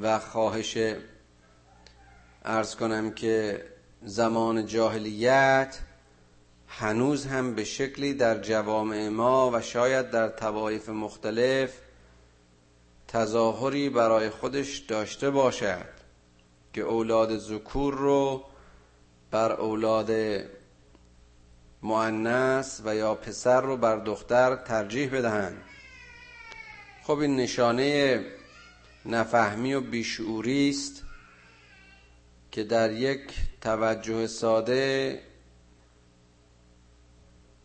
و خواهش ارز کنم که زمان جاهلیت هنوز هم به شکلی در جوامع ما و شاید در توایف مختلف تظاهری برای خودش داشته باشد که اولاد ذکور رو بر اولاد معنس و یا پسر رو بر دختر ترجیح بدهند. خب این نشانه نفهمی و بیشعوری است که در یک توجه ساده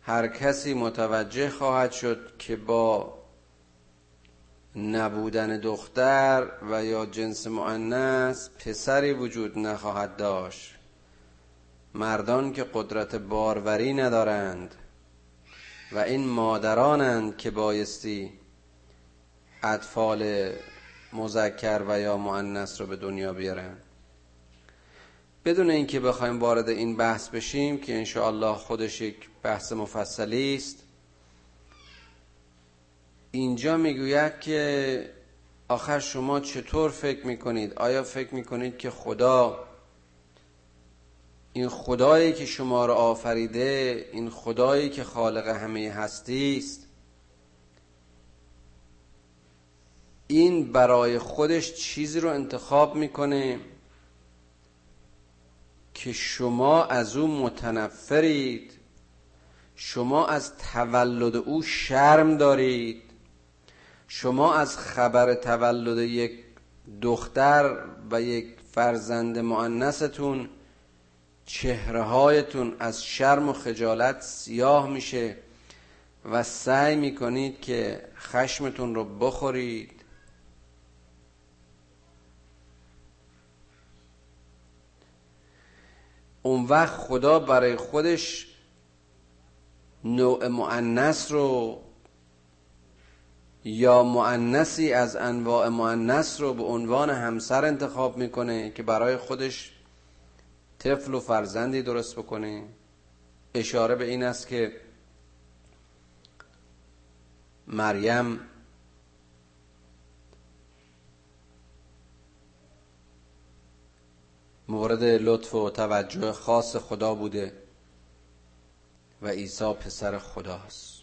هر کسی متوجه خواهد شد که با نبودن دختر و یا جنس معنس پسری وجود نخواهد داشت. مردان که قدرت باروری ندارند و این مادرانند که بایستی اطفال مذکر و یا معنس رو به دنیا بیارن. بدون اینکه بخوایم وارد این بحث بشیم که انشاءالله خودش یک بحث مفصلی است اینجا می‌گوید که آخر شما چطور فکر می‌کنید؟ آیا فکر می‌کنید که خدا این خدایی که شما را آفریده این خدایی که خالق همه هستی است؟ این برای خودش چیزی رو انتخاب می‌کنه که شما از او متنفرید شما از تولد او شرم دارید شما از خبر تولد یک دختر و یک فرزند معنستون چهره هایتون از شرم و خجالت سیاه میشه و سعی می‌کنید که خشمتون رو بخورید. اون وقت خدا برای خودش نوع معنس رو یا معنسی از انواع معنس رو به عنوان همسر انتخاب می‌کنه که برای خودش طفل و فرزندی درست بکنه. اشاره به این است که مریم مورد لطف و توجه خاص خدا بوده و عیسی پسر خداست.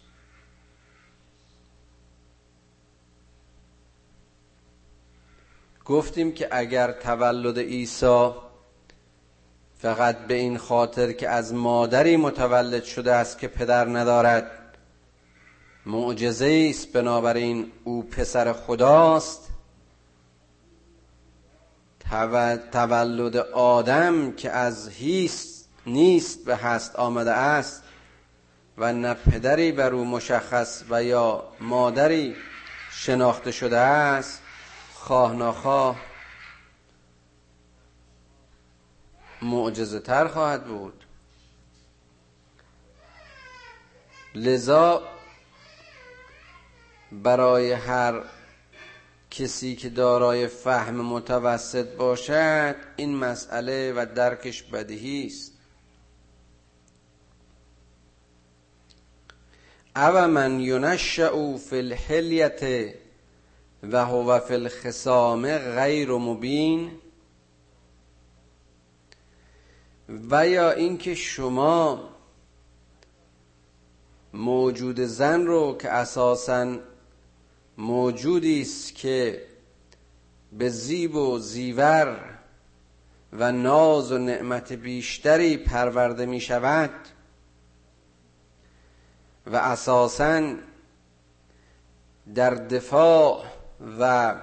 گفتیم که اگر تولد عیسی فقط به این خاطر که از مادری متولد شده است که پدر ندارد معجزه است بنابراین او پسر خداست تولد آدم که از هیست نیست به هست آمده است و نه پدری بر او مشخص و یا مادری شناخته شده است خواه نخواه معجزه تر خواهد بود. لذا برای هر کسی که دارای فهم متوسط باشد این مسئله و درکش بدیهی است. او من ینشأ فی الحلیت و هو فی الخصام غیر مبین و یا اینکه شما موجود زن رو که اساسا موجودی است که به زیب و زیور و ناز و نعمت بیشتری پرورده می شود و اساسا در دفاع و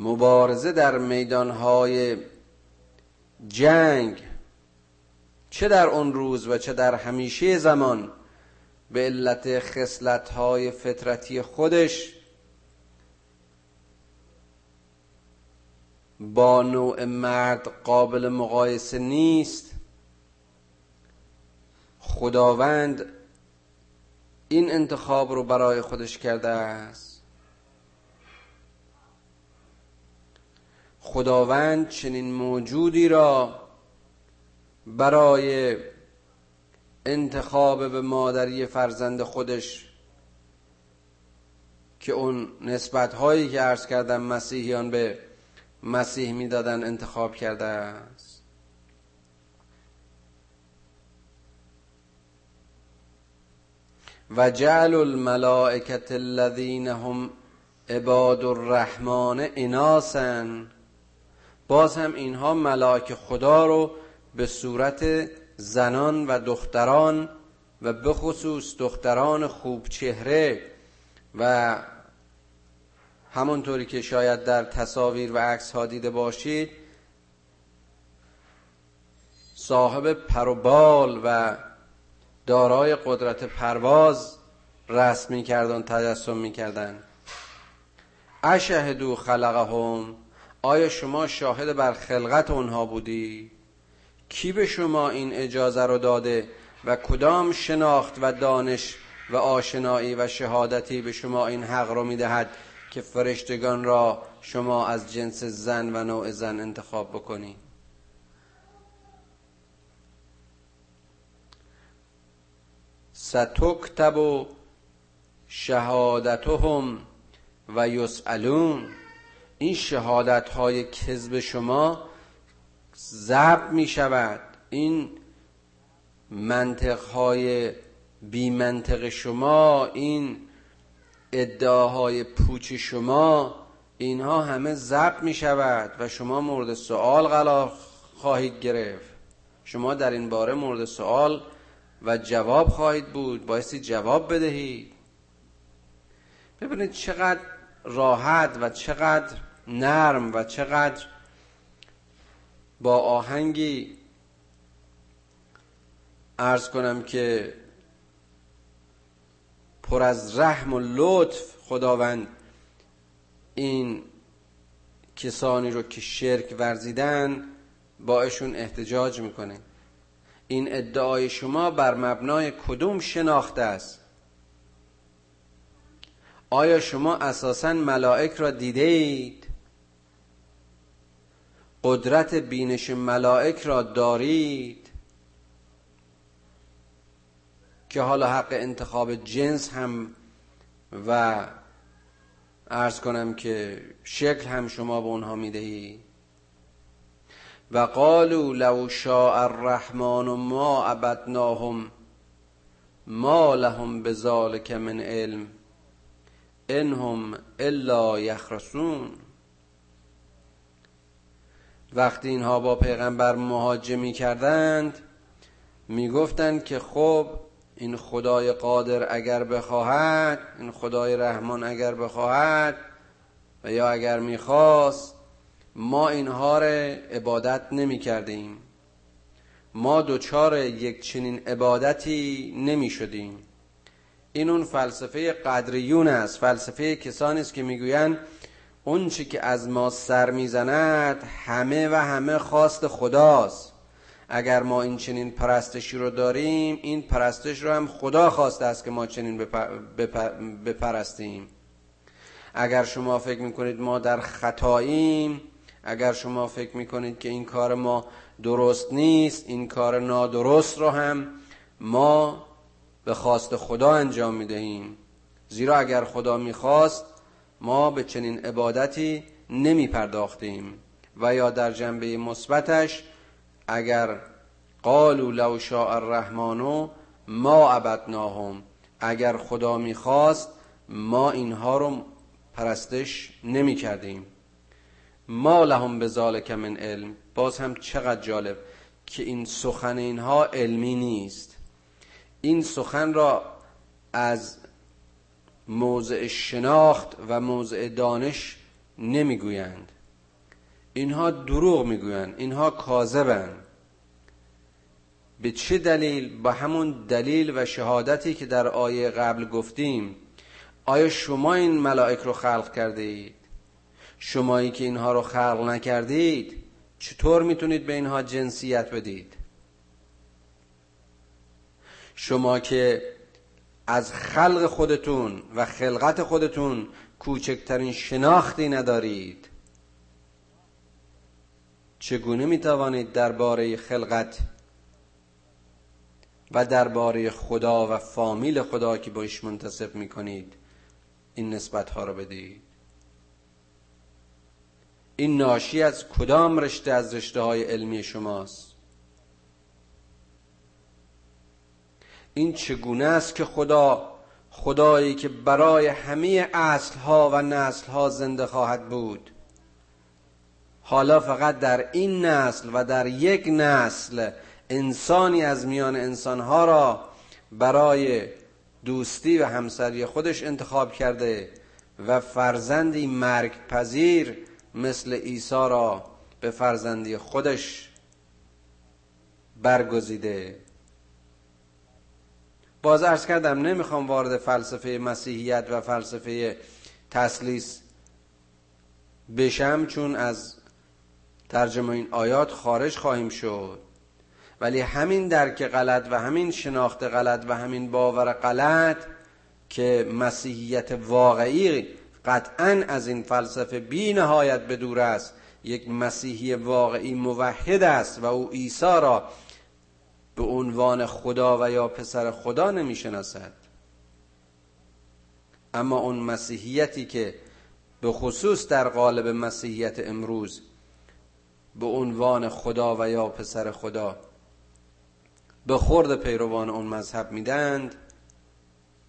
مبارزه در میدانهای جنگ چه در اون روز و چه در همیشه زمان به علت خصلت های فطرتی خودش با نوع مرد قابل مقایسه نیست. خداوند این انتخاب رو برای خودش کرده است. خداوند چنین موجودی را برای انتخاب به مادری فرزند خودش که اون نسبت هایی که عرض کردم مسیحیان به مسیح می‌دادن انتخاب کرده است. و جعل الملائکت الذین هم عباد الرحمن اناسن باز هم اینها ملائک خدا رو به صورت زنان و دختران و به خصوص دختران خوب چهره و همونطوری که شاید در تصاویر و عکس ها دیده باشید صاحب پروبال و دارای قدرت پرواز رسم کردن تجسم می‌کردن. اشهدو خلقهم آیا شما شاهد بر خلقت اونها بودی کی به شما این اجازه رو داده و کدام شناخت و دانش و آشنایی و شهادتی به شما این حق رو می‌دهد که فرشتگان را شما از جنس زن و نوع زن انتخاب بکنی؟ ستکتب شهادتهم و یسالون این شهادت های کذب شما ضبط می شود. این منطق های بی منطق شما این ادعاهای پوچ شما اینها همه ضبط می شود و شما مورد سوال قرار خواهید گرفت. شما در این باره مورد سوال و جواب خواهید بود. بایستی جواب بدهید. ببینید چقدر راحت و چقدر نرم و چقدر با آهنگی ارز کنم که پر از رحم و لطف خداوند این کسانی رو که شرک ورزیدن با اشون احتجاج می‌کنه. این ادعای شما بر مبنای کدوم شناخته است؟ آیا شما اساسا ملائک را دیده اید قدرت بینش ملائک را دارید که حالا حق انتخاب جنس هم و ارز کنم که شکل هم شما به اونها می‌دهید. و قالوا لو شاء الرحمن ما عبدناهم ما لهم بذلك من علم انهم الا یخرسون. وقتی اینها با پیغمبر مهاجمی کردند می‌گفتند که خب این خدای قادر اگر بخواهد این خدای رحمان اگر بخواهد و یا اگر می‌خواست ما اینها را عبادت نمی کردیم ما دوچار یک چنین عبادتی نمی شدیم این اون فلسفه قدریون است فلسفه کسانی است که می‌گویند اون چی که از ما سر می‌زند همه و همه خواست خداست. اگر ما این چنین پرستشی رو داریم این پرستش رو هم خدا خواسته است که ما چنین بپرستیم. اگر شما فکر می‌کنید ما در خطاییم اگر شما فکر می‌کنید که این کار ما درست نیست این کار نادرست رو هم ما به خواست خدا انجام می‌دهیم. زیرا اگر خدا می‌خواست ما به چنین عبادتی نمی پرداختیم و یا در جنبه مثبتش اگر قالوا لو شاء الرحمن ما عبدناهم اگر خدا می‌خواست ما اینها رو پرستش نمی کردیم ما لهم به ذالک من علم. باز هم چقدر جالب که این سخن اینها علمی نیست. این سخن را از موضع شناخت و موضع دانش نمی‌گویند. اینها دروغ می‌گویند اینها کاذبند. به چه دلیل؟ با همون دلیل و شهادتی که در آیه قبل گفتیم. آیا شما این ملائک رو خلق کرده اید شمایی که اینها رو خلق نکردید چطور می‌تونید به اینها جنسیت بدید؟ شما که از خلق خودتون و خلقت خودتون کوچکترین شناختی ندارید. چگونه می‌توانید درباره خلقت و درباره خدا و فامیل خدا که با ایش منتصب می‌کنید این نسبت ها رو بدید؟ این ناشی از کدام رشته از رشته های علمی شماست؟ این چگونه است که خدا خدایی که برای همه اصل ها و نسل ها زنده خواهد بود. حالا فقط در این نسل و در یک نسل انسانی از میان انسانها را برای دوستی و همسری خودش انتخاب کرده و فرزندی مرگ پذیر مثل عیسی را به فرزندی خودش برگزیده. باز ارز کردم نمی‌خوام وارد فلسفه مسیحیت و فلسفه تسلیس بشم چون از ترجمه این آیات خارج خواهیم شد. ولی همین درک غلط و همین شناخت غلط و همین باور غلط که مسیحیت واقعی قطعا از این فلسفه بی نهایت به دور است یک مسیحی واقعی موحد است و او عیسی را به عنوان خدا و یا پسر خدا نمی‌شناسد. اما اون مسیحیتی که به خصوص در قالب مسیحیت امروز به عنوان خدا و یا پسر خدا به خورد پیروان اون مذهب میدند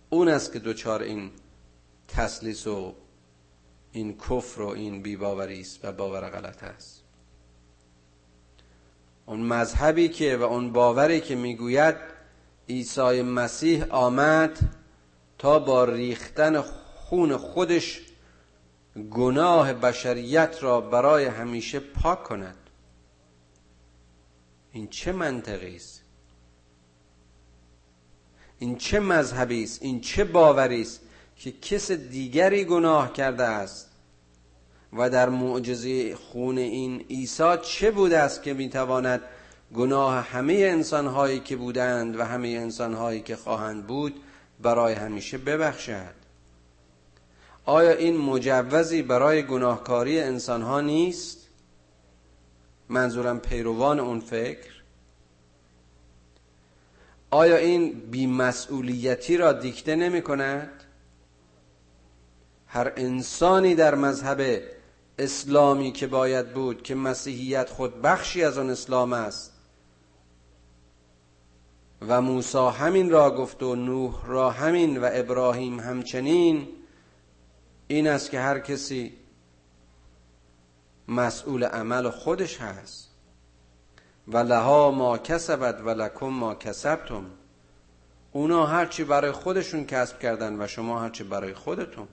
اون است که دوچار این تسلیس و این کفر و این بیباوری است و باور غلط است. اون مذهبی که و اون باوری که می‌گوید عیسی مسیح آمد تا با ریختن خون خودش گناه بشریت را برای همیشه پاک کند. این چه منطقی است؟ این چه مذهبی است؟ این چه باوری است که کس دیگری گناه کرده است؟ و در معجزه خون این عیسی چه بوده است که می‌تواند گناه همه انسانهایی که بودند و همه انسانهایی که خواهند بود برای همیشه ببخشد آیا این مجوزی برای گناهکاری انسانها نیست؟ منظورم پیروان اون فکر آیا این بیمسئولیتی را دیکته نمی کند؟ هر انسانی در مذهب اسلامی که باید بود که مسیحیت خود بخشی از آن اسلام است. و موسی همین را گفت و نوح را همین و ابراهیم همچنین. این است که هر کسی مسئول عمل خودش هست. و لها ما کسبت و لکم ما کسبتم. اونا هرچی برای خودشون کسب کردن و شما هرچی برای خودتون.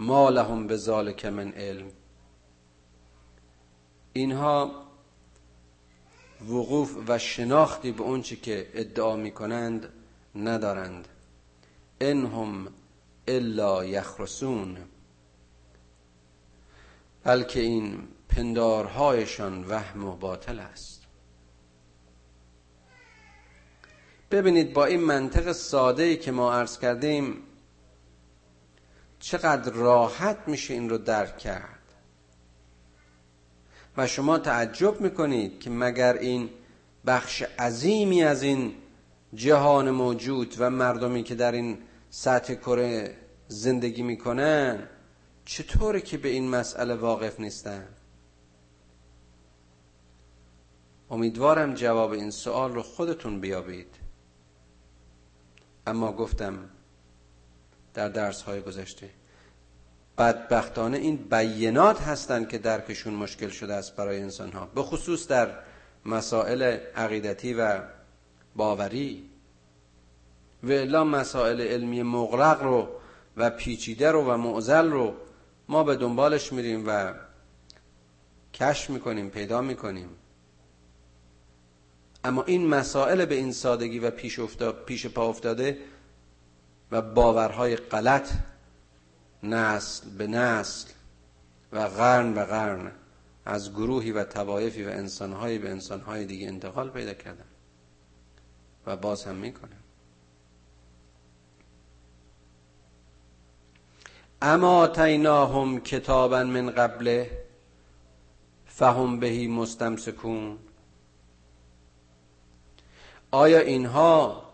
ما لهم به ذالک من علم. اینها وقوف و شناختی به اونچه که ادعا می کنند ندارند. انهم الا یخرسون. بلکه این پندارهایشان وهم و باطل است. ببینید با این منطق ساده ای که ما عرض کردیم چقدر راحت میشه این رو درک کرد. و شما تعجب می‌کنید که مگر این بخش عظیمی از این جهان موجود و مردمی که در این سطح کره زندگی می‌کنن چطوره که به این مسئله واقف نیستن؟ امیدوارم جواب این سوال رو خودتون بیابید. اما گفتم در درس های گذشته. بدبختانه این بینات هستند که درکشون مشکل شده است برای انسان ها به خصوص در مسائل عقیدتی و باوری. و الا مسائل علمی مغرق رو و پیچیده رو و معزل رو ما به دنبالش میریم و کشف می‌کنیم پیدا می‌کنیم. اما این مسائل به این سادگی و پیش, پیش پا افتاده و باورهای غلط نسل به نسل و قرن به قرن از گروهی و توایفی و انسانهایی به انسانهای دیگه انتقال پیدا کردن و باز هم می‌کنن. اما تیناهم کتابا من قبله فهم بهی مستمسکون. آیا اینها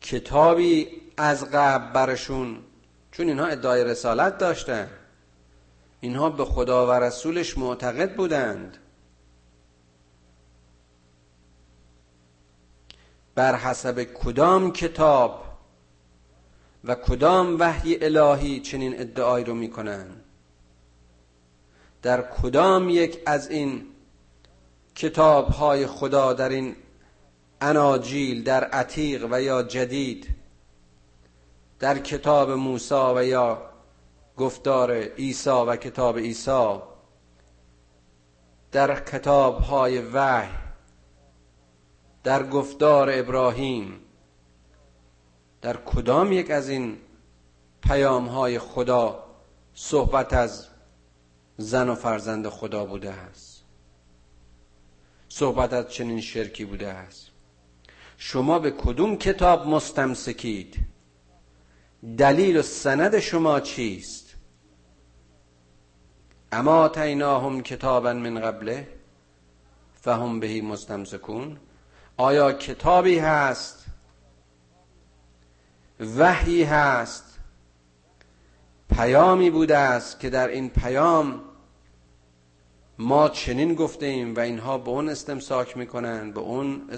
کتابی از قبل برشون. چون اینها ادعای رسالت داشتن. اینها به خدا و رسولش معتقد بودند. بر حسب کدام کتاب و کدام وحی الهی چنین ادعایی رو می‌کنن؟ در کدام یک از این کتاب های خدا در این اناجیل در عتیق و یا جدید در کتاب موسی و یا گفتار عیسی و کتاب عیسی در کتاب های وحی در گفتار ابراهیم در کدام یک از این پیام های خدا صحبت از زن و فرزند خدا بوده است؟ صحبت از چنین شرکی بوده است؟ شما به کدوم کتاب مستمسکید؟ دلیل و سند شما چیست؟ اما تیناهم کتابا من قبله فهم بهی مستمسکون. آیا کتابی هست؟ وحی هست. پیامی بوده است که در این پیام ما چنین گفته ایم و اینها به اون استمساک می‌کنن به اون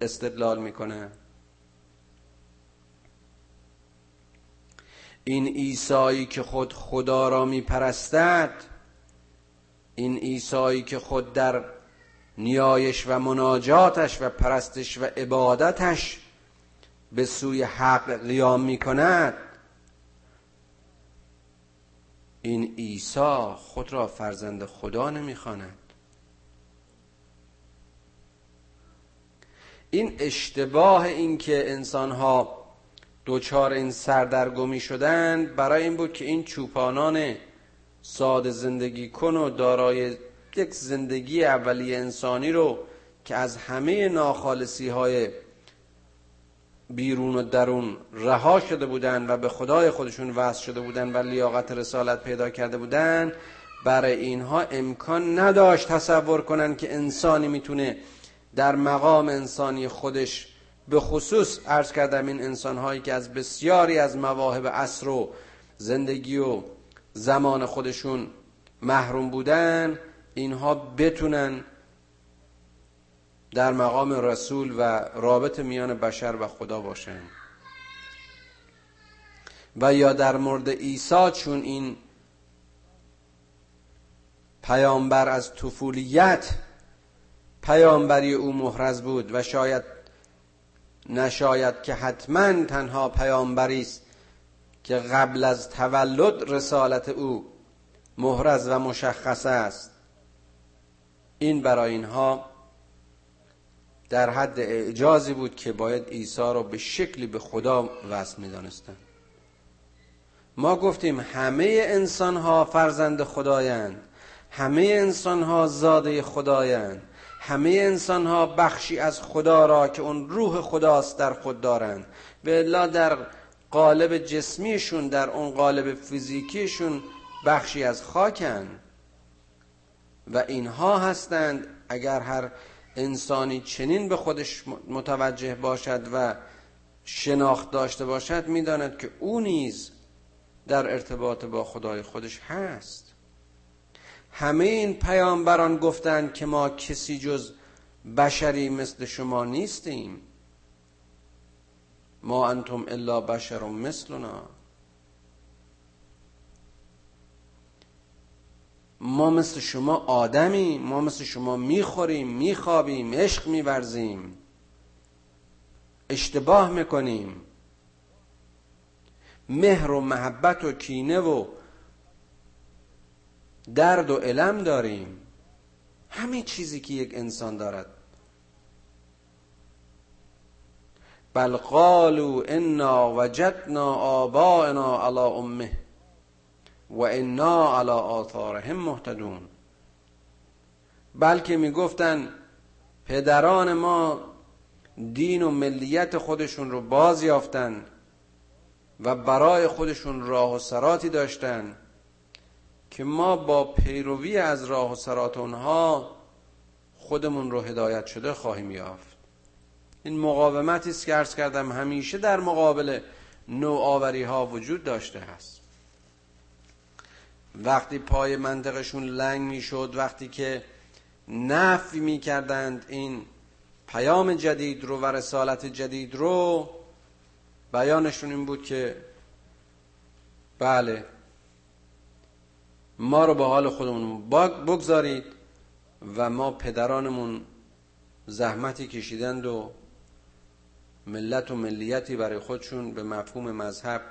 استدلال می‌کنن. این عیسایی که خود خدا را میپرستد این عیسایی که خود در نیایش و مناجاتش و پرستش و عبادتش به سوی حق قیام می کند این عیسی خود را فرزند خدا نمی‌خواند. این اشتباه این که انسان ها دوچار این سردرگمی شدند برای این بود که این چوپانان ساده زندگی کن و دارای یک زندگی اولیه انسانی رو که از همه ناخالصی های بیرون و درون رها شده بودند و به خدای خودشون وصل شده بودند و لیاقت رسالت پیدا کرده بودند برای اینها امکان نداشت تصور کنند که انسانی می‌تونه در مقام انسانی خودش به خصوص عرض کردم این انسان هایی که از بسیاری از مواهب عصر و زندگی و زمان خودشون محروم بودن اینها بتونن در مقام رسول و رابط میان بشر و خدا باشن. و یا در مورد عیسی چون این پیامبر از طفولیت پیامبری او محرز بود و شاید نشاید که حتما تنها پیامبری است که قبل از تولد رسالت او محرز و مشخص است. این برای اینها در حد اعجازی بود که باید عیسی را به شکلی به خدا وصل می‌دانستند. ما گفتیم همه انسان ها فرزند خدایند همه انسان ها زاده خدایند. همه انسان ها بخشی از خدا را که اون روح خداست در خود دارند. به الا در قالب جسمیشون در اون قالب فیزیکیشون بخشی از خاکن. و اینها هستند اگر هر انسانی چنین به خودش متوجه باشد و شناخت داشته باشد می‌داند که او نیز در ارتباط با خدای خودش هست. همه این پیامبران گفتند که ما کسی جز بشری مثل شما نیستیم. ما انتم الا بشر مثلنا. ما مثل شما آدمیم ما مثل شما می‌خوریم میخوابیم عشق میورزیم. اشتباه می‌کنیم. مهر و محبت و کینه و درد و علم داریم. همه چیزی که یک انسان دارد. بل قالوا انا وجدنا آباءنا على امه و انا علی آثارهم مهتدون. بلکه می‌گفتن پدران ما دین و ملیت خودشون رو باز یافتن و برای خودشون راه و سراتی داشتن. که ما با پیروی از راه و سرات اونها خودمون رو هدایت شده خواهیم یافت. این مقاومتی است که عرض کردم همیشه در مقابل نوآوری ها وجود داشته هست. وقتی پای منطقشون لنگ می‌شد وقتی که نفی می‌کردند این پیام جدید رو و رسالت جدید رو بیانشون این بود که بله ما رو به حال خودمون بگذارید و ما پدرانمون زحمتی کشیدند و ملت و ملیتی برای خودشون به مفهوم مذهب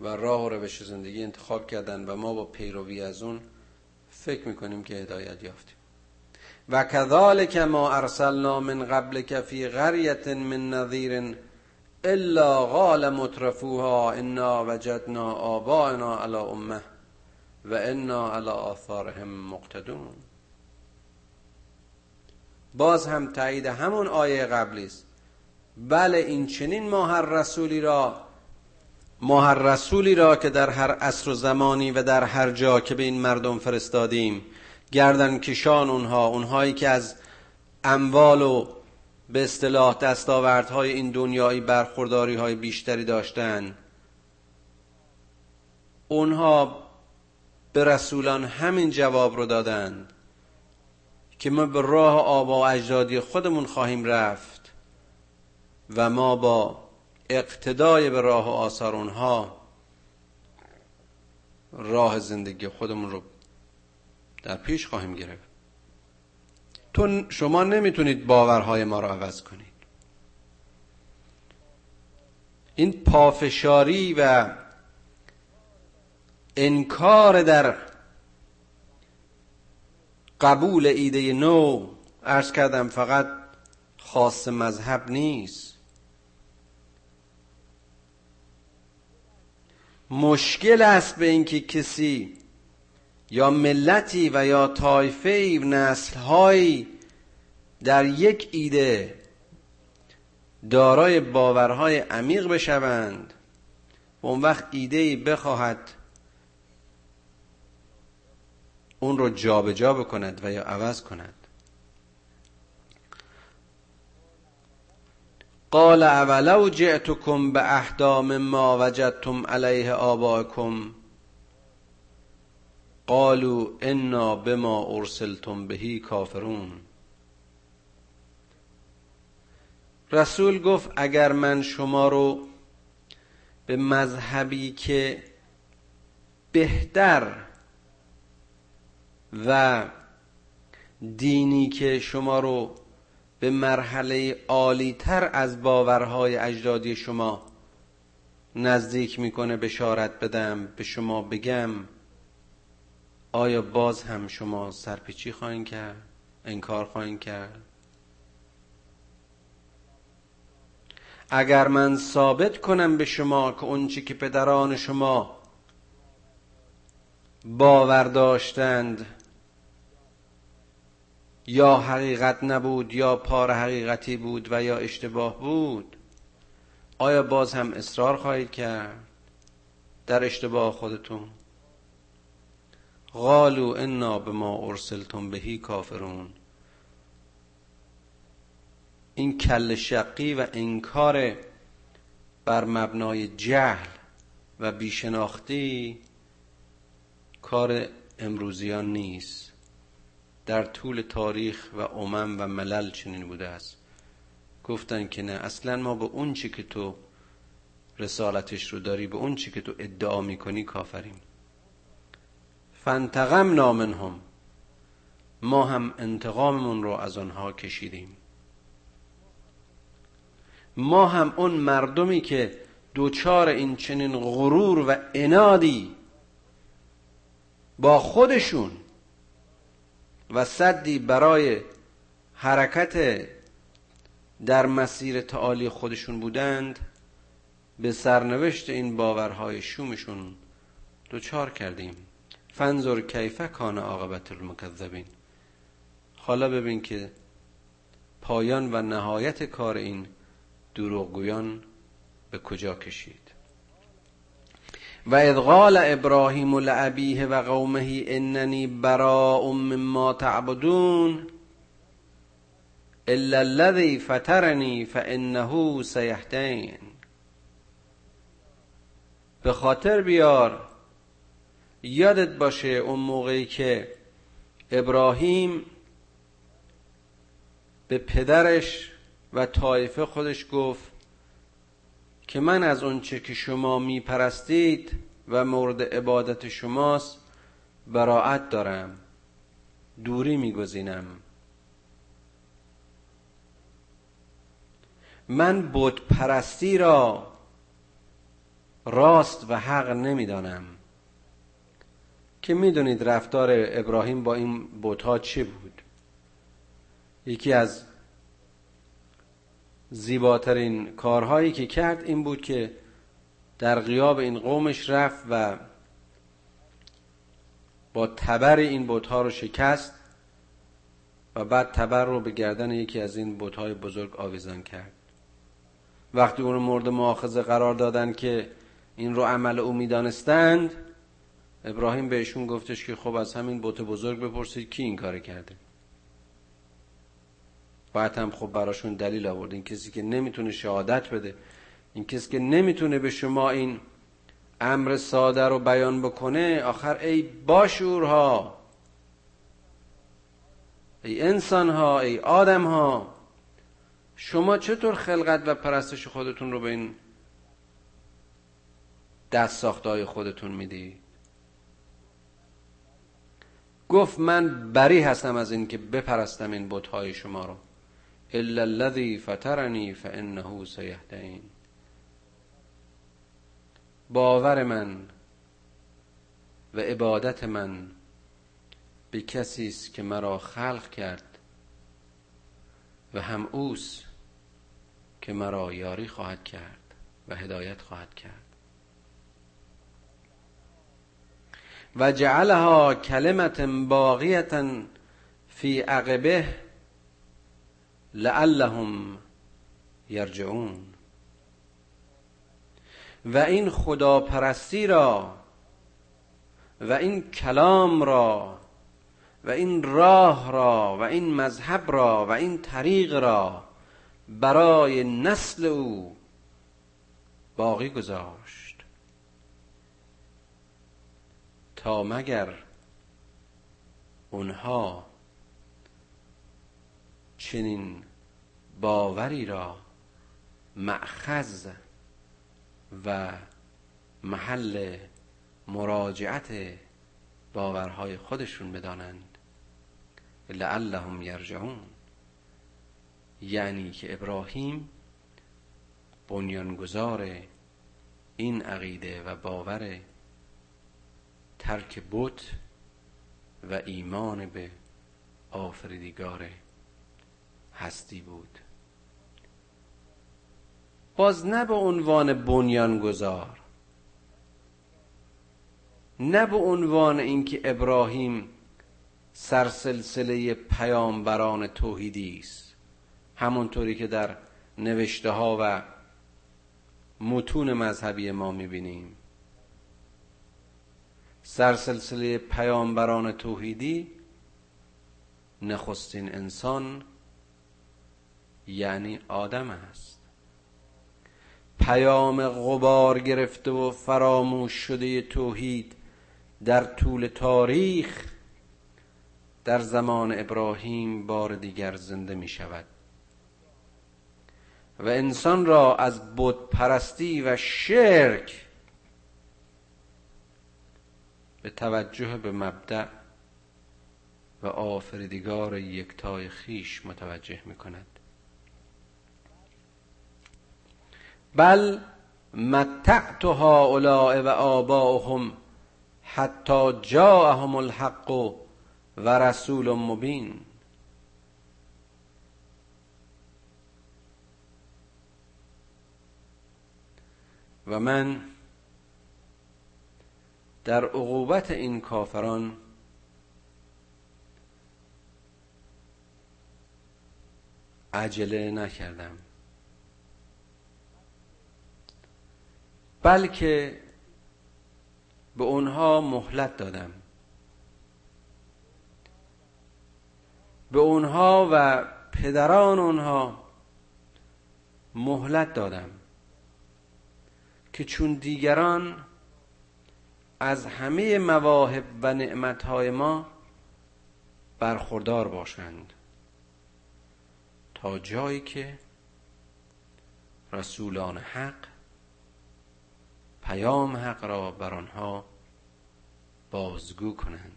و راه و روش زندگی انتخاب کردن و ما با پیروی از اون فکر می‌کنیم که هدایت یافتیم. و کذالک ما ارسلنا من قبل فی قریت من نظیر الا قال مترفوها انا وجدنا آبائنا علی امه. و انا علی آثارهم مقتدون. باز هم تایید همون آیه قبلی است بله این چنین ماه رسولی را ماه رسولی را که در هر عصر و زمانی و در هر جا که به این مردم فرستادیم گردن کشان اونها اونهایی که از اموال و به اصطلاح دستاوردهای این دنیایی برخورداری های بیشتری داشتن اونها به رسولان همین جواب رو دادند که ما به راه آبا و اجدادی خودمون خواهیم رفت و ما با اقتدای به راه و آثار اونها راه زندگی خودمون رو در پیش خواهیم گرفت. تو شما نمی‌تونید باورهای ما رو عوض کنید. این پافشاری و انکار در قبول ایده نو ارز کردم فقط خاص مذهب نیست. مشکل است به اینکه کسی یا ملتی و یا طایفه و نسلهایی در یک ایده دارای باورهای عمیق بشوند و اون وقت ایده ای بخواهد اون رو جابجا جا بکند و یا عوض کند. قال اولو جئتكم به احدام ما وجدتم علیه آباکم. قالوا انا بما ارسلتم بهی کافرون. رسول گفت اگر من شما رو به مذهبی که بهتر و دینی که شما رو به مرحله عالی تر از باورهای اجدادی شما نزدیک می‌کنه بشارت بدم به شما بگم آیا باز هم شما سرپیچی خواهید کرد؟ انکار خواهید کرد؟ اگر من ثابت کنم به شما که اون چی که پدران شما باور داشتند یا حقیقت نبود یا پار حقیقتی بود و یا اشتباه بود. آیا باز هم اصرار خواهید کرد در اشتباه خودتون؟ قالوا انا ما ارسلتم بهی کافرون. این کل شقی و انکار بر مبنای جهل و بیشناختی کار امروزیان نیست. در طول تاریخ و امم و ملل چنین بوده است. گفتن که نه اصلا ما به اون چی که تو رسالتش رو داری به اون چی که تو ادعا می‌کنی کافریم. فانتقم نامنهم. ما هم انتقاممون رو از آنها کشیدیم. ما هم اون مردمی که دوچار این چنین غرور و انادی با خودشون و صدی برای حرکت در مسیر تعالی خودشون بودند به سرنوشت این باورهای شومشون دوچار کردیم. فنظر کیفه کان عاقبت المکذبین. حالا ببین که پایان و نهایت کار این دروغگویان به کجا کشید. و اذ قال ابراهیم لابیه و قومه اننی براء مما تعبدون الا الذي فطرني فانه سيهدين به خاطر بیار یادت باشه اون موقعی که ابراهیم به پدرش و طایفه خودش گفت که من از اونچه که شما میپرستید و مورد عبادت شماست براعت دارم دوری میگزینم. من بود پرستی را راست و حق نمی‌دانم. که می‌دونید رفتار ابراهیم با این بوتها چی بود؟ یکی از زیباترین کارهایی که کرد این بود که در غیاب این قومش رفت و با تبر این بوتها رو شکست و بعد تبر رو به گردن یکی از این بوتهای بزرگ آویزان کرد. وقتی اون رو مورد مؤاخذه قرار دادن که این رو عمل او می‌دانستند ابراهیم بهشون گفتش که خب از همین بوت بزرگ بپرسید کی این کار کرده. بعد هم خب براشون دلیل آورد. این کسی که نمی‌تونه شهادت بده این کسی که نمی‌تونه به شما این امر ساده رو بیان بکنه آخر ای باشورها ای انسان ها ای آدم ها شما چطور خلقت و پرستش خودتون رو به این دست ساختای خودتون میدی؟ گفت من بری هستم از این که بپرستم این بتهای شما رو. الا الذي فطرني فانه سيهدين. باور من و عبادت من به کسی است که مرا خلق کرد و هم اوست که مرا یاری خواهد کرد و هدایت خواهد کرد. و جعلها کلمت باقیتا فی عقبه لعلهم یرجعون. و این خداپرستی را و این کلام را و این راه را و این مذهب را و این طریق را برای نسل او باقی گذاشت. تا مگر اونها چنین باوری را معخذ و محل مراجعت باورهای خودشون بدانند. لعلهم یرجعون. یعنی که ابراهیم بنیانگذار این عقیده و باور ترک بت و ایمان به آفریدگار هستی بود. باز نه به عنوان بنیانگذار نه به عنوان اینکه ابراهیم سرسلسله پیامبران توحیدی است همونطوری که در نوشته ها و متون مذهبی ما می‌بینیم. سرسلسله پیامبران توحیدی نخستین انسان یعنی آدم است. پیام غبار گرفته و فراموش شده توحید در طول تاریخ در زمان ابراهیم بار دیگر زنده می شود و انسان را از بود پرستی و شرک به توجه به مبدع و آفریدگار یکتای خیش متوجه می کند بل متعت هؤلاء و آباؤهم حتی جاءهم الحق و رسول مبین. و من در عقوبت این کافران عجله نکردم. بلکه به اونها مهلت دادم. به اونها و پدران اونها مهلت دادم که چون دیگران از همه مواهب و نعمتهای ما برخوردار باشند. تا جایی که رسولان حق پیام حق را بر آنها بازگو کنند.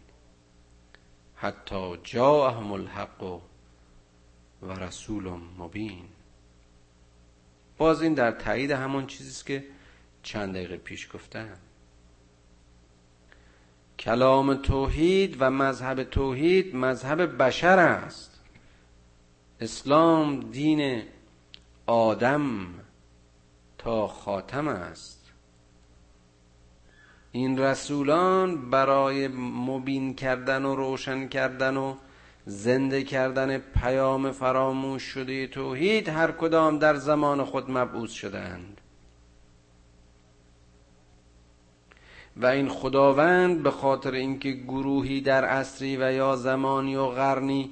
حتی جاءهم الحق و رسول مبین. باز این در تایید همون چیزی است که چند دقیقه پیش گفتم. کلام توحید و مذهب توحید مذهب بشر است. اسلام دین آدم تا خاتم است. این رسولان برای مبین کردن و روشن کردن و زنده کردن پیام فراموش شده توحید هر کدام در زمان خود مبعوث شدند و این خداوند به خاطر اینکه گروهی در عصری و یا زمانی و قرنی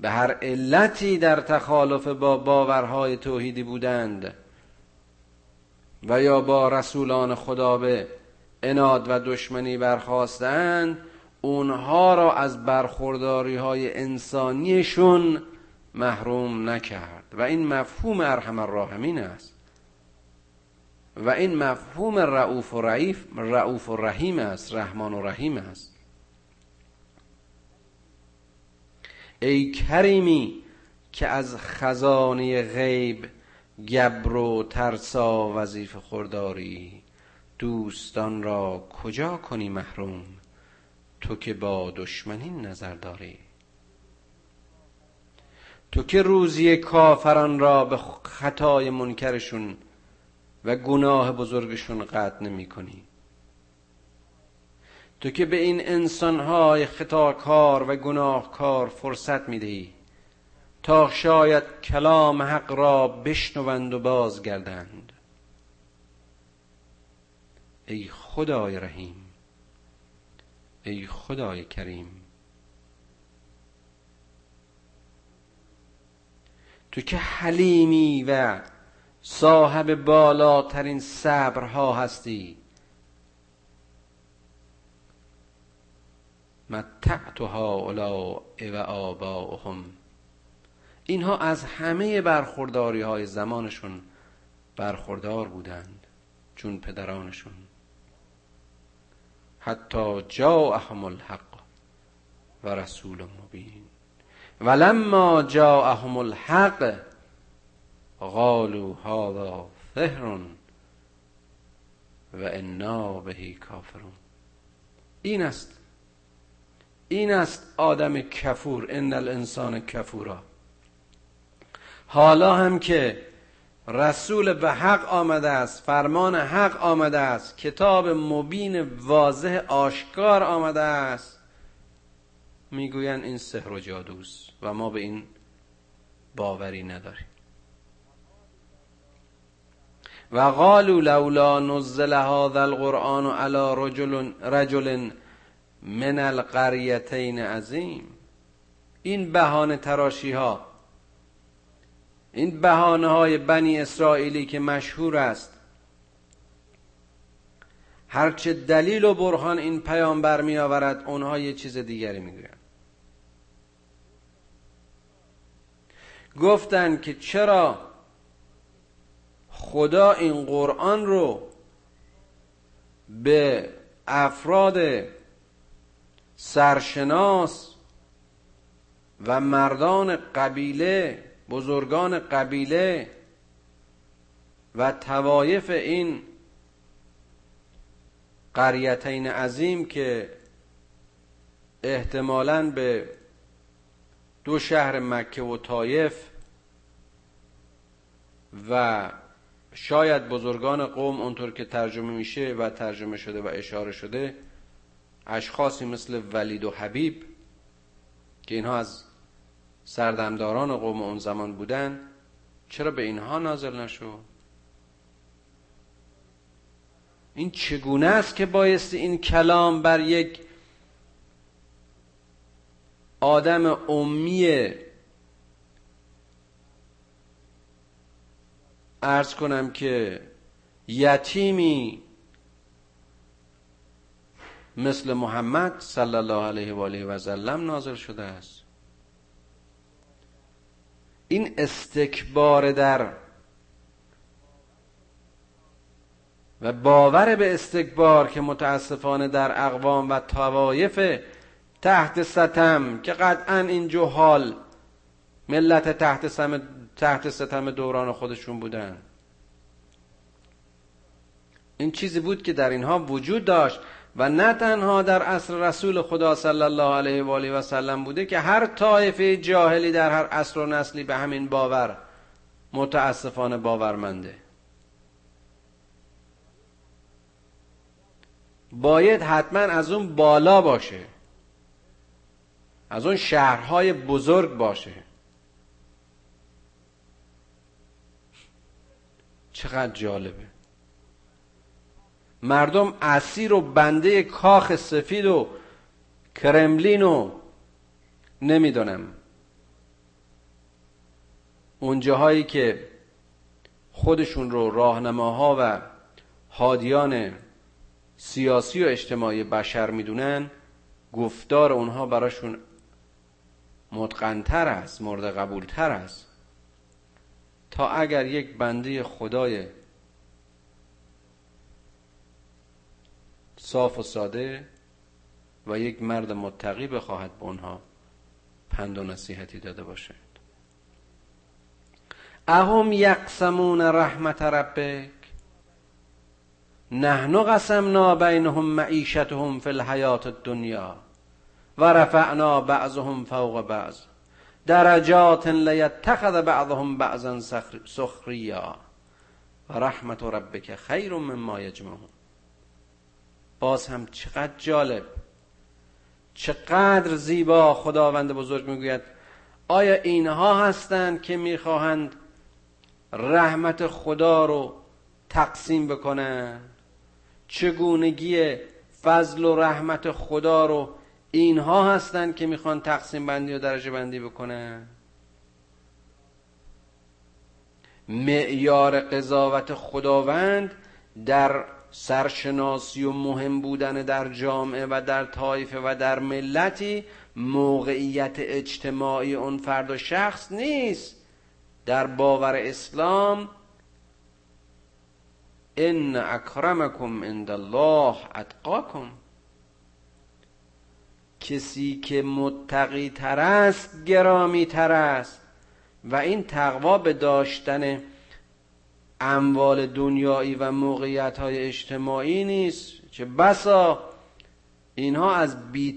به هر علتی در تخالف با باورهای توحیدی بودند و یا با رسولان خدا به اناد و دشمنی برخواستند اونها را از برخورداری های انسانیشون محروم نکرد. و این مفهوم ارحم الراحمین است. و این مفهوم رعوف و رعیف رعوف و رحیم است رحمان و رحیم است. ای کریمی که از خزانه غیب گبر و ترسا وظیف خورداری. دوستان را کجا کنی محروم؟ تو که با دشمنی نظر داری. تو که روزی کافران را به خطای منکرشون و گناه بزرگشون قطع نمی کنی. تو که به این انسانهای خطاکار و گناهکار فرصت می دهی تا شاید کلام حق را بشنوند و بازگردند. ای خدای رحیم ای خدای کریم. تو که حلیمی و صاحب بالاترین صبرها هستی. متعت هؤلاء و آباؤهم. اینها از همه برخورداری های زمانشون برخوردار بودند چون پدرانشون. حتی جاءهم الحق و رسول مبین. ولما جاءهم الحق قالوا هذا فهر و انا بهی کافرون. این است. این است آدم کفور ان الانسان کفورا. حالا هم که رسول به حق آمده است فرمان حق آمده است کتاب مبین واضح آشکار آمده است. می‌گویند این سحر و جادوست و ما به این باوری نداریم. و قالوا لولا نزل هذا القرآن على رجل رجل من القریتین عظیم. این بهانه تراشی ها این بهانه های بنی اسرائیلی که مشهور است. هرچه دلیل و برهان این پیامبر می آورد اونها یه چیز دیگری می‌گویند. گفتند که چرا خدا این قرآن رو به افراد سرشناس و مردان قبیله بزرگان قبیله و توایف این قریتین عظیم که احتمالا به دو شهر مکه و طایف و شاید بزرگان قوم اونطور که ترجمه میشه و ترجمه شده و اشاره شده اشخاصی مثل ولید و حبیب که اینها از سردمداران قوم اون زمان بودن چرا به اینها نازل نشد این چگونه است که بایست این کلام بر یک آدم امی ارز کنم که یتیمی مثل محمد صلی الله علیه و آله و سلم نازل شده است؟ این استکبار در و باور به استکبار که متاسفانه در اقوام و توایف تحت ستم که قطعا این جهال ملت تحت, ستم تحت ستم دوران خودشون بودن. این چیزی بود که در اینها وجود داشت. و نه تنها در عصر رسول خدا صلی الله علیه و آله و سلم بوده که هر طایفه جاهلی در هر عصر و نسلی به همین باور متاسفانه باورمنده. باید حتما از اون بالا باشه. از اون شهرهای بزرگ باشه. چقدر جالبه. مردم اسیر و بنده کاخ سفید و کرملین و نمی‌دونم. اون جاهایی که خودشون رو راهنماها و حادیان سیاسی و اجتماعی بشر می‌دونن گفتار اونها براشون متقنتر است مورد قبولتر است. تا اگر یک بنده خدای صاف و ساده و یک مرد متقی بخواهد به اونها پند و نصیحتی داده باشه اهم یقسمون رحمت ربک؟ نحن قسمنا بینهم معیشتهم فی الحیات الدنیا و رفعنا بعضهم فوق بعض. درجات لیتخذ بعضهم بعضا سخریا. و رحمت ربک خیر مما یجمعون. باز هم چقدر جالب. چقدر زیبا خداوند بزرگ می‌گوید. آیا اینها هستند که می‌خواهند رحمت خدا رو تقسیم بکنن چگونگی فضل و رحمت خدا رو اینها هستند که می‌خوان تقسیم بندی و درجه بندی بکنن معیار قضاوت خداوند در سرشناسی و مهم بودن در جامعه و در طایفه و در ملتی موقعیت اجتماعی اون فرد و شخص نیست. در باور اسلام ان اکرمکم عند الله اتقاکم. کسی که متقی تر است گرامی تر است و این تقوا به داشتن اموال دنیایی و موقعیت های اجتماعی نیست. چه بسا! اینها از بی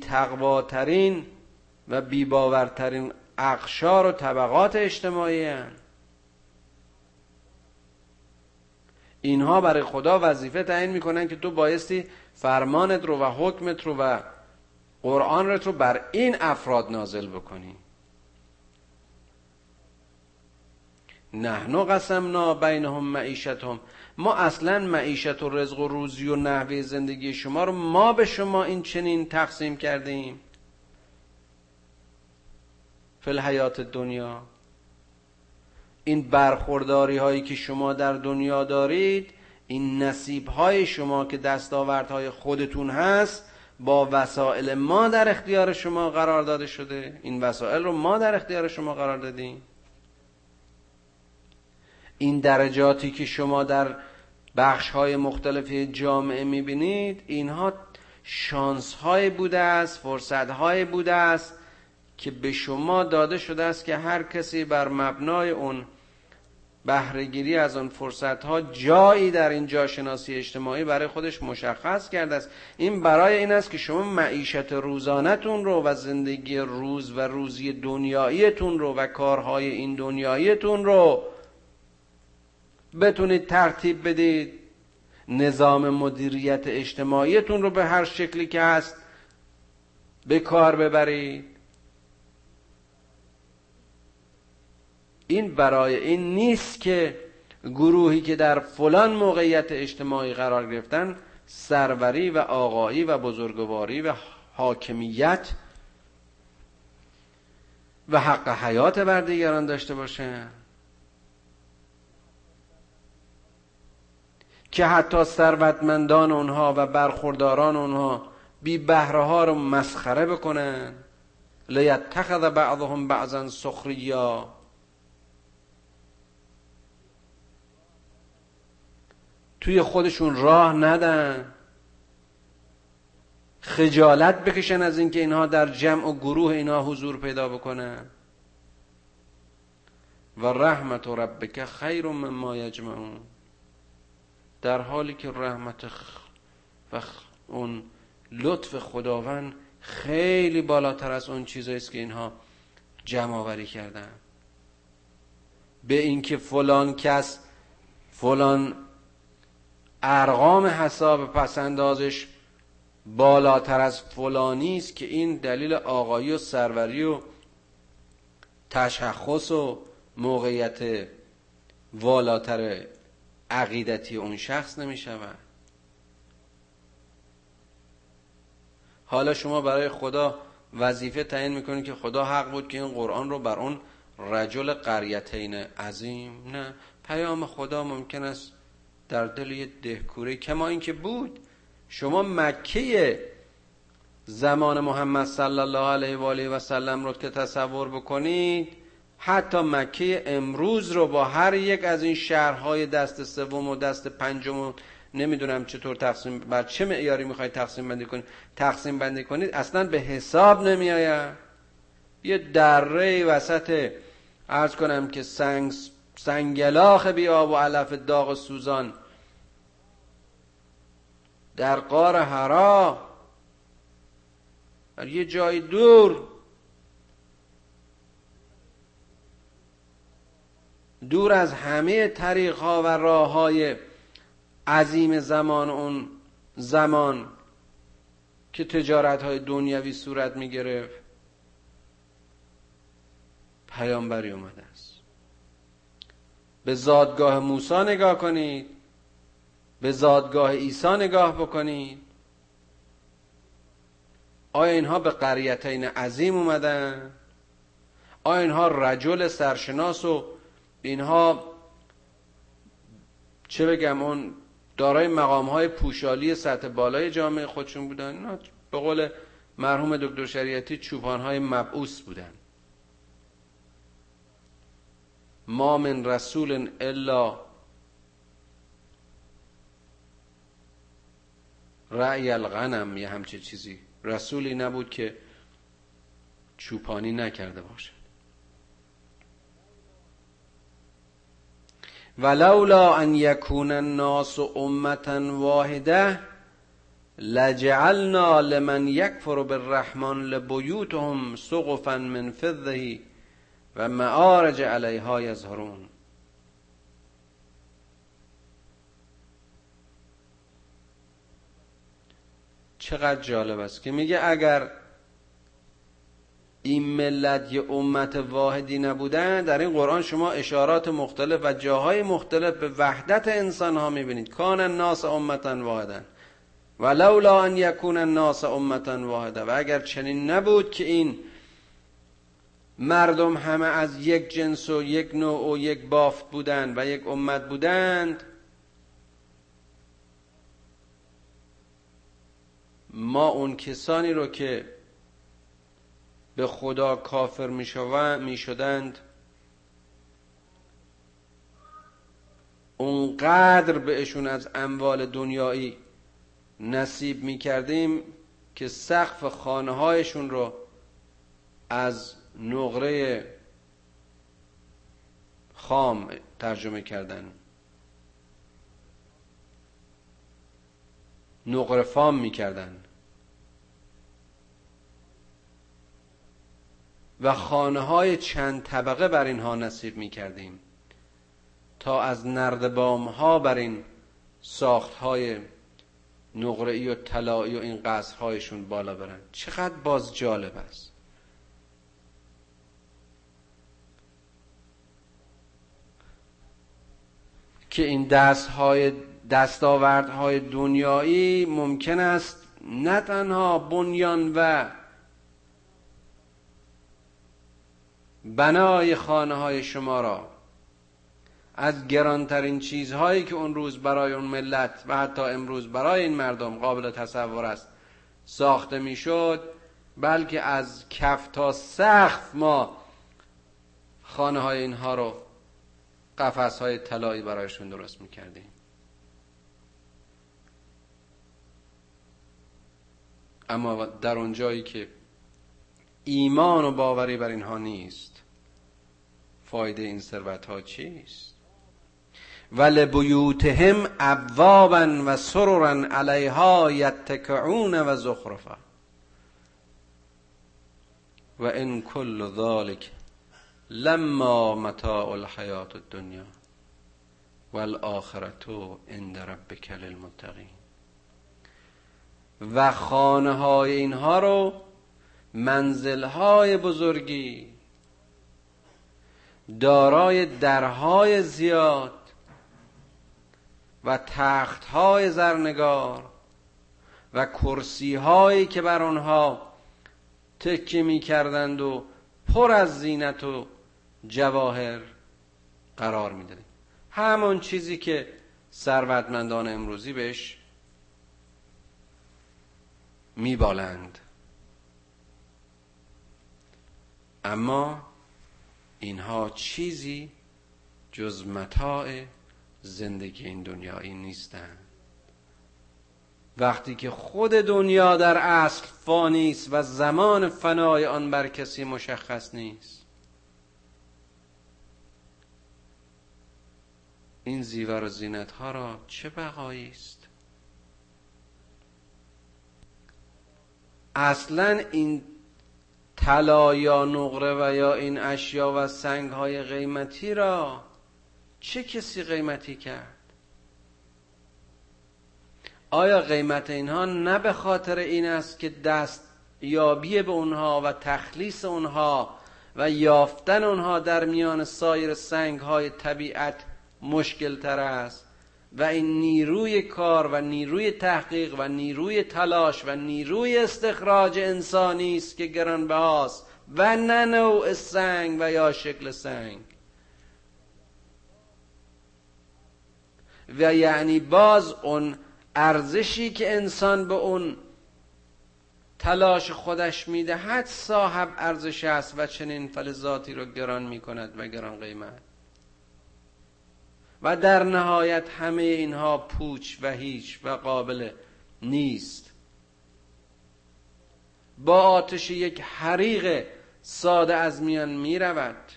و بی باورترین اقشار و طبقات اجتماعی هن. اینها برای خدا وظیفه تعیین می‌کنن که تو بایستی فرمانت رو و حکمت رو و قرآن رو بر این افراد نازل بکنی. نحنو قسمنا بینهم معیشتهم. ما اصلا معیشت و رزق و روزی و نحوه زندگی شما رو ما به شما این چنین تقسیم کردیم فل حیات دنیا. این برخورداری هایی که شما در دنیا دارید این نصیب های شما که دستاوردهای خودتون هست با وسائل ما در اختیار شما قرار داده شده. این وسائل رو ما در اختیار شما قرار دادیم. این درجاتی که شما در بخش های مختلف جامعه می‌بینید اینها شانس های بوده است فرصت های بوده است که به شما داده شده است که هر کسی بر مبنای اون بهرهگیری از اون فرصت ها جایی در این جاشناسی اجتماعی برای خودش مشخص کرده است. این برای این است که شما معیشت روزانتون رو و زندگی روز و روزی دنیاییتون رو و کارهای این دنیاییتون رو بتونید ترتیب بدید. نظام مدیریت اجتماعیتون رو به هر شکلی که هست به کار ببرید. این برای این نیست که گروهی که در فلان موقعیت اجتماعی قرار گرفتن سروری و آقایی و بزرگواری و حاکمیت و حق حیات بر دیگران داشته باشه که حتی ثروتمندان اونها و برخورداران اونها بی بهره ها رو مسخره بکنن. لیتخذ بعضهم بعضا سخریا. توی خودشون راه ندن. خجالت بکشن از اینکه اینها در جمع و گروه اینها حضور پیدا بکنن. و رحمت و ربک خیر مما یجمعون. در حالی که رحمت و اون لطف خداوند خیلی بالاتر از اون چیزایی است که اینها جمع آوری کردن. به اینکه فلان کس فلان ارقام حساب پسندازش بالاتر از فلانی است که این دلیل آقایی و سروری و تشخص و موقعیت والاتر عقیدتی اون شخص نمی شود حالا شما برای خدا وظیفه تعیین می‌کنید که خدا حق بود که این قرآن رو بر اون رجل قریتین عظیم نه. پیام خدا ممکن است در دل یه دهکوره کما اینکه بود. شما مکه زمان محمد صلی الله علیه و آله و سلم رو که تصور بکنید حتی مکه امروز رو با هر یک از این شهرهای دست سوم و دست پنجم و نمی‌دونم چطور تقسیم بر چه معیاری می‌خواید تقسیم بندی کنید تقسیم بندی کنید اصلا به حساب نمیآید. یه دره وسط ارز کنم که سنگ سنگلاخ بی آب و علف داغ سوزان در قار هرا در یه جای دور دور از همه طریق ها و راه های عظیم زمان اون زمان که تجارت های دنیوی صورت می گرفت پیامبری اومده است. به زادگاه موسی نگاه کنید به زادگاه عیسی نگاه بکنید. آیا اینها به قریتین عظیم اومدن؟ آیا اینها رجل سرشناس و اینها چه بگم اون دارای مقام های پوشالی سطح بالای جامعه خودشون بودن. نه به قول مرحوم دکتر شریعتی چوپان های مبعوث بودن. ما من رسول الا رأی الغنم یه همچه چیزی. رسولی نبود که چوپانی نکرده باشد ولولا ان یکون الناس امتا واحده لجعلنا لمن یکفر بالرحمن لبیوتهم سقفا من فضه و معارج علیها یظهرون. چقدر جالب است که میگه اگر این ملت یه امت واحدی نبودن در این قرآن شما اشارات مختلف و جاهای مختلف به وحدت انسان ها می‌بینید. کان الناس امتا و لولا ان یکون الناس امتا واحده و اگر چنین نبود که این مردم همه از یک جنس و یک نوع و یک بافت بودند و یک امت بودند ما اون کسانی رو که به خدا کافر می شدند. اونقدر بهشون از اموال دنیایی نصیب می کردیم که سقف خانه هایشون رو از نقره خام ترجمه کردن. نقره فام می‌کردن و خانه های چند طبقه بر اینها نصیب می کردیم تا از نردبام ها بر این ساخت های نقره‌ای و طلایی و این قصرهایشون بالا برن. چقدر باز جالب است. که این دست های دستاوردهای دنیایی ممکن است نه تنها بنیان و بنای خانه های شما را از گرانترین چیزهایی که اون روز برای اون ملت و حتی امروز برای این مردم قابل تصور است ساخته می‌شد بلکه از کف تا سقف ما خانه های اینها رو قفس های طلایی برایشون درست می‌کردیم. اما در اون جایی که ایمان و باوری بر اینها نیست فایده این ثروت ها چیست؟ ولبیوتهم ابوابا و سررا علیها یتکعون و زخرفا. و ان کل ذلك لما متاع الحیات الدنیا والآخرت عند ربک للمتقین. و خانه های اینها رو منزل های بزرگی دارای درهای زیاد و تخت های زرنگار و کرسی هایی که بر آنها تکیه می کردند و پر از زینت و جواهر قرار می دادند همون چیزی که ثروتمندان امروزی بهش میبالند. اما اینها چیزی جز متاع زندگی این دنیایی نیستند وقتی که خود دنیا در اصل فانی است و زمان فنای آن بر کسی مشخص نیست. این زیور و زینت ها را چه بقایی است؟ اصلا این طلا یا نقره و یا این اشیا و سنگ های قیمتی را چه کسی قیمتی کرد؟ آیا قیمت اینها نه به خاطر این است که دست یابی به اونها و تخلیص اونها و یافتن اونها در میان سایر سنگ های طبیعت مشکل تر است؟ و این نیروی کار و نیروی تحقیق و نیروی تلاش و نیروی استخراج انسانی است که گرانبهاست و نه نوع سنگ و یا شکل سنگ. و یعنی باز اون ارزشی که انسان به اون تلاش خودش می‌دهد صاحب ارزش است و چنین فلزاتی رو گران می‌کند و گران قیمت. و در نهایت همه اینها پوچ و هیچ و قابل نیست. با آتش یک حریق ساده از میان می رود.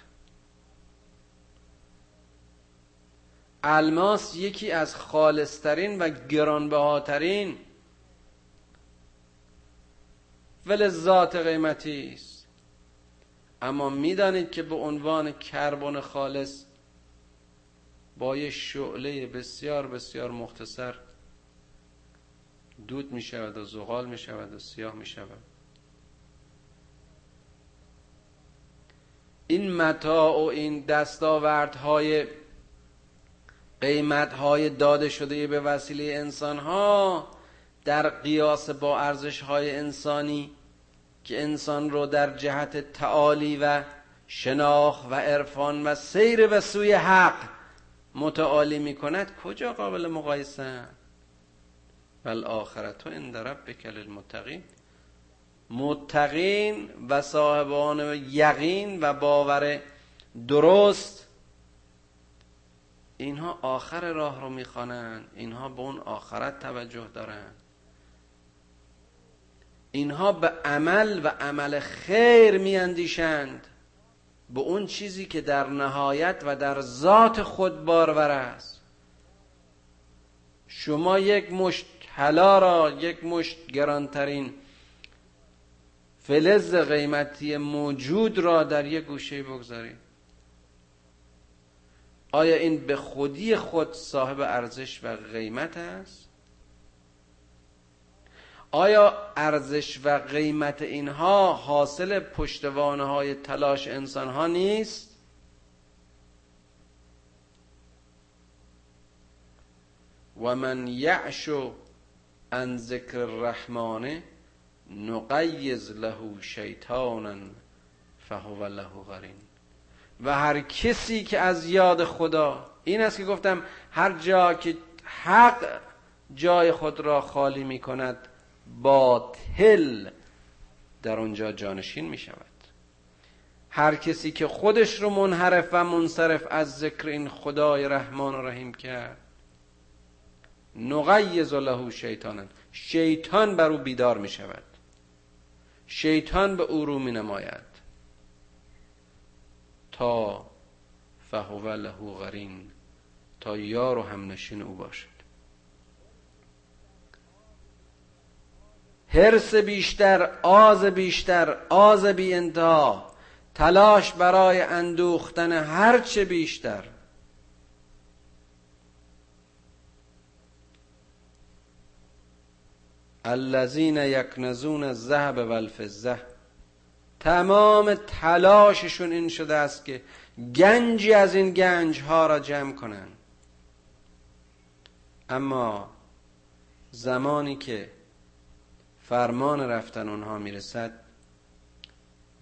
الماس یکی از خالصترین و گرانبهاترین ذات قیمتی است. اما می‌دانید که به عنوان کربن خالص با یه شعله بسیار بسیار مختصر دود می شود و زغال می شود و سیاه می شود این متاع و این دستاوردهای قیمتهای داده شده به وسیله انسان ها در قیاس با ارزش های انسانی که انسان رو در جهت تعالی و شناخ و عرفان و سیر به سوی حق متعالی می کند کجا قابل مقایسه؟ بل آخرت عند ربک للمتقین. متقین و صاحبان یقین و باور درست. اینها آخر راه رو می‌خوانند اینها به اون آخرت توجه دارند اینها به عمل و عمل خیر میاندیشند. به اون چیزی که در نهایت و در ذات خود بارور است. شما یک مشت حلا را یک مشت گرانترین فلز قیمتی موجود را در یک گوشه بگذارید. آیا این به خودی خود صاحب ارزش و قیمت است؟ آیا ارزش و قیمت اینها حاصل پشتوانه های تلاش انسان ها نیست؟ و من یعشو ان ذکر الرحمن نقیز له شیطانا فهو له قرین و هر کسی که از یاد خدا این است که گفتم هر جا که حق جای خود را خالی می کند باطل در اونجا جانشین می شود. هر کسی که خودش رو منحرف و منصرف از ذکر این خدای رحمان و رحیم کرد نقیز له شیطانن شیطان بر او بیدار می شود. شیطان به او رو می نماید. تا فهو له غرین تا یار و همنشین او باشد. حرس بیشتر آز بیشتر آز بی انتها تلاش برای اندوختن هرچه بیشتر. الذین یکنزون الذهب والفضه تمام تلاششون این شده است که گنجی از این گنج ها را جمع کنند اما زمانی که فرمان رفتن اونها می‌رسد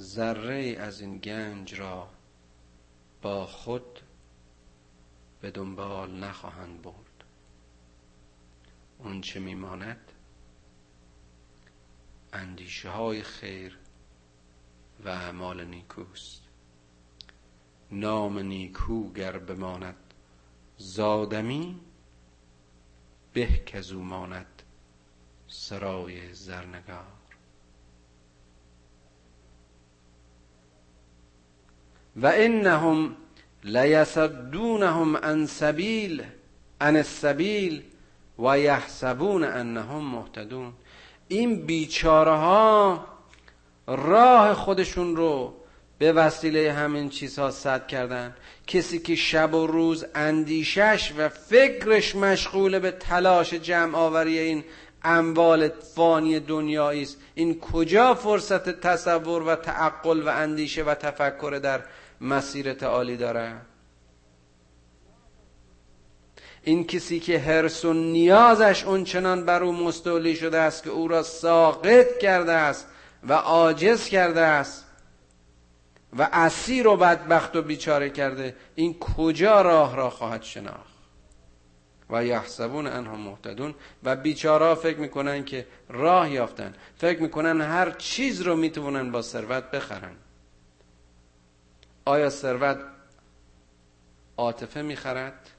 ذره از این گنج را با خود به دنبال نخواهند برد. اون چه میماند؟ اندیشه های خیر و اعمال نیکوست. نام نیکو گر بماند زادمی به کزو ماند سرای زرنگار. و انهم لیصدونهم عن سبیل عن السبیل و یحسبون انهم مهتدون. این بیچاره ها راه خودشون رو به وسیله همین چیزها صد کردن. کسی که شب و روز اندیشش و فکرش مشغول به تلاش جمع آوری این اموال فانی دنیایی است. این کجا فرصت تصور و تعقل و اندیشه و تفکر در مسیر تعالی داره؟ این کسی که حرس و نیازش اون چنان بر او مستولی شده است که او را ساقط کرده است و عاجز کرده است و اسیر و بدبخت و بیچاره کرده این کجا راه را خواهد شناخت؟ و یحسبون انها مهتدون. و بیچارا فکر می‌کنن که راه یافتن. فکر می‌کنن هر چیز رو می‌تونن با ثروت بخرن. آیا ثروت عاطفه می‌خرد؟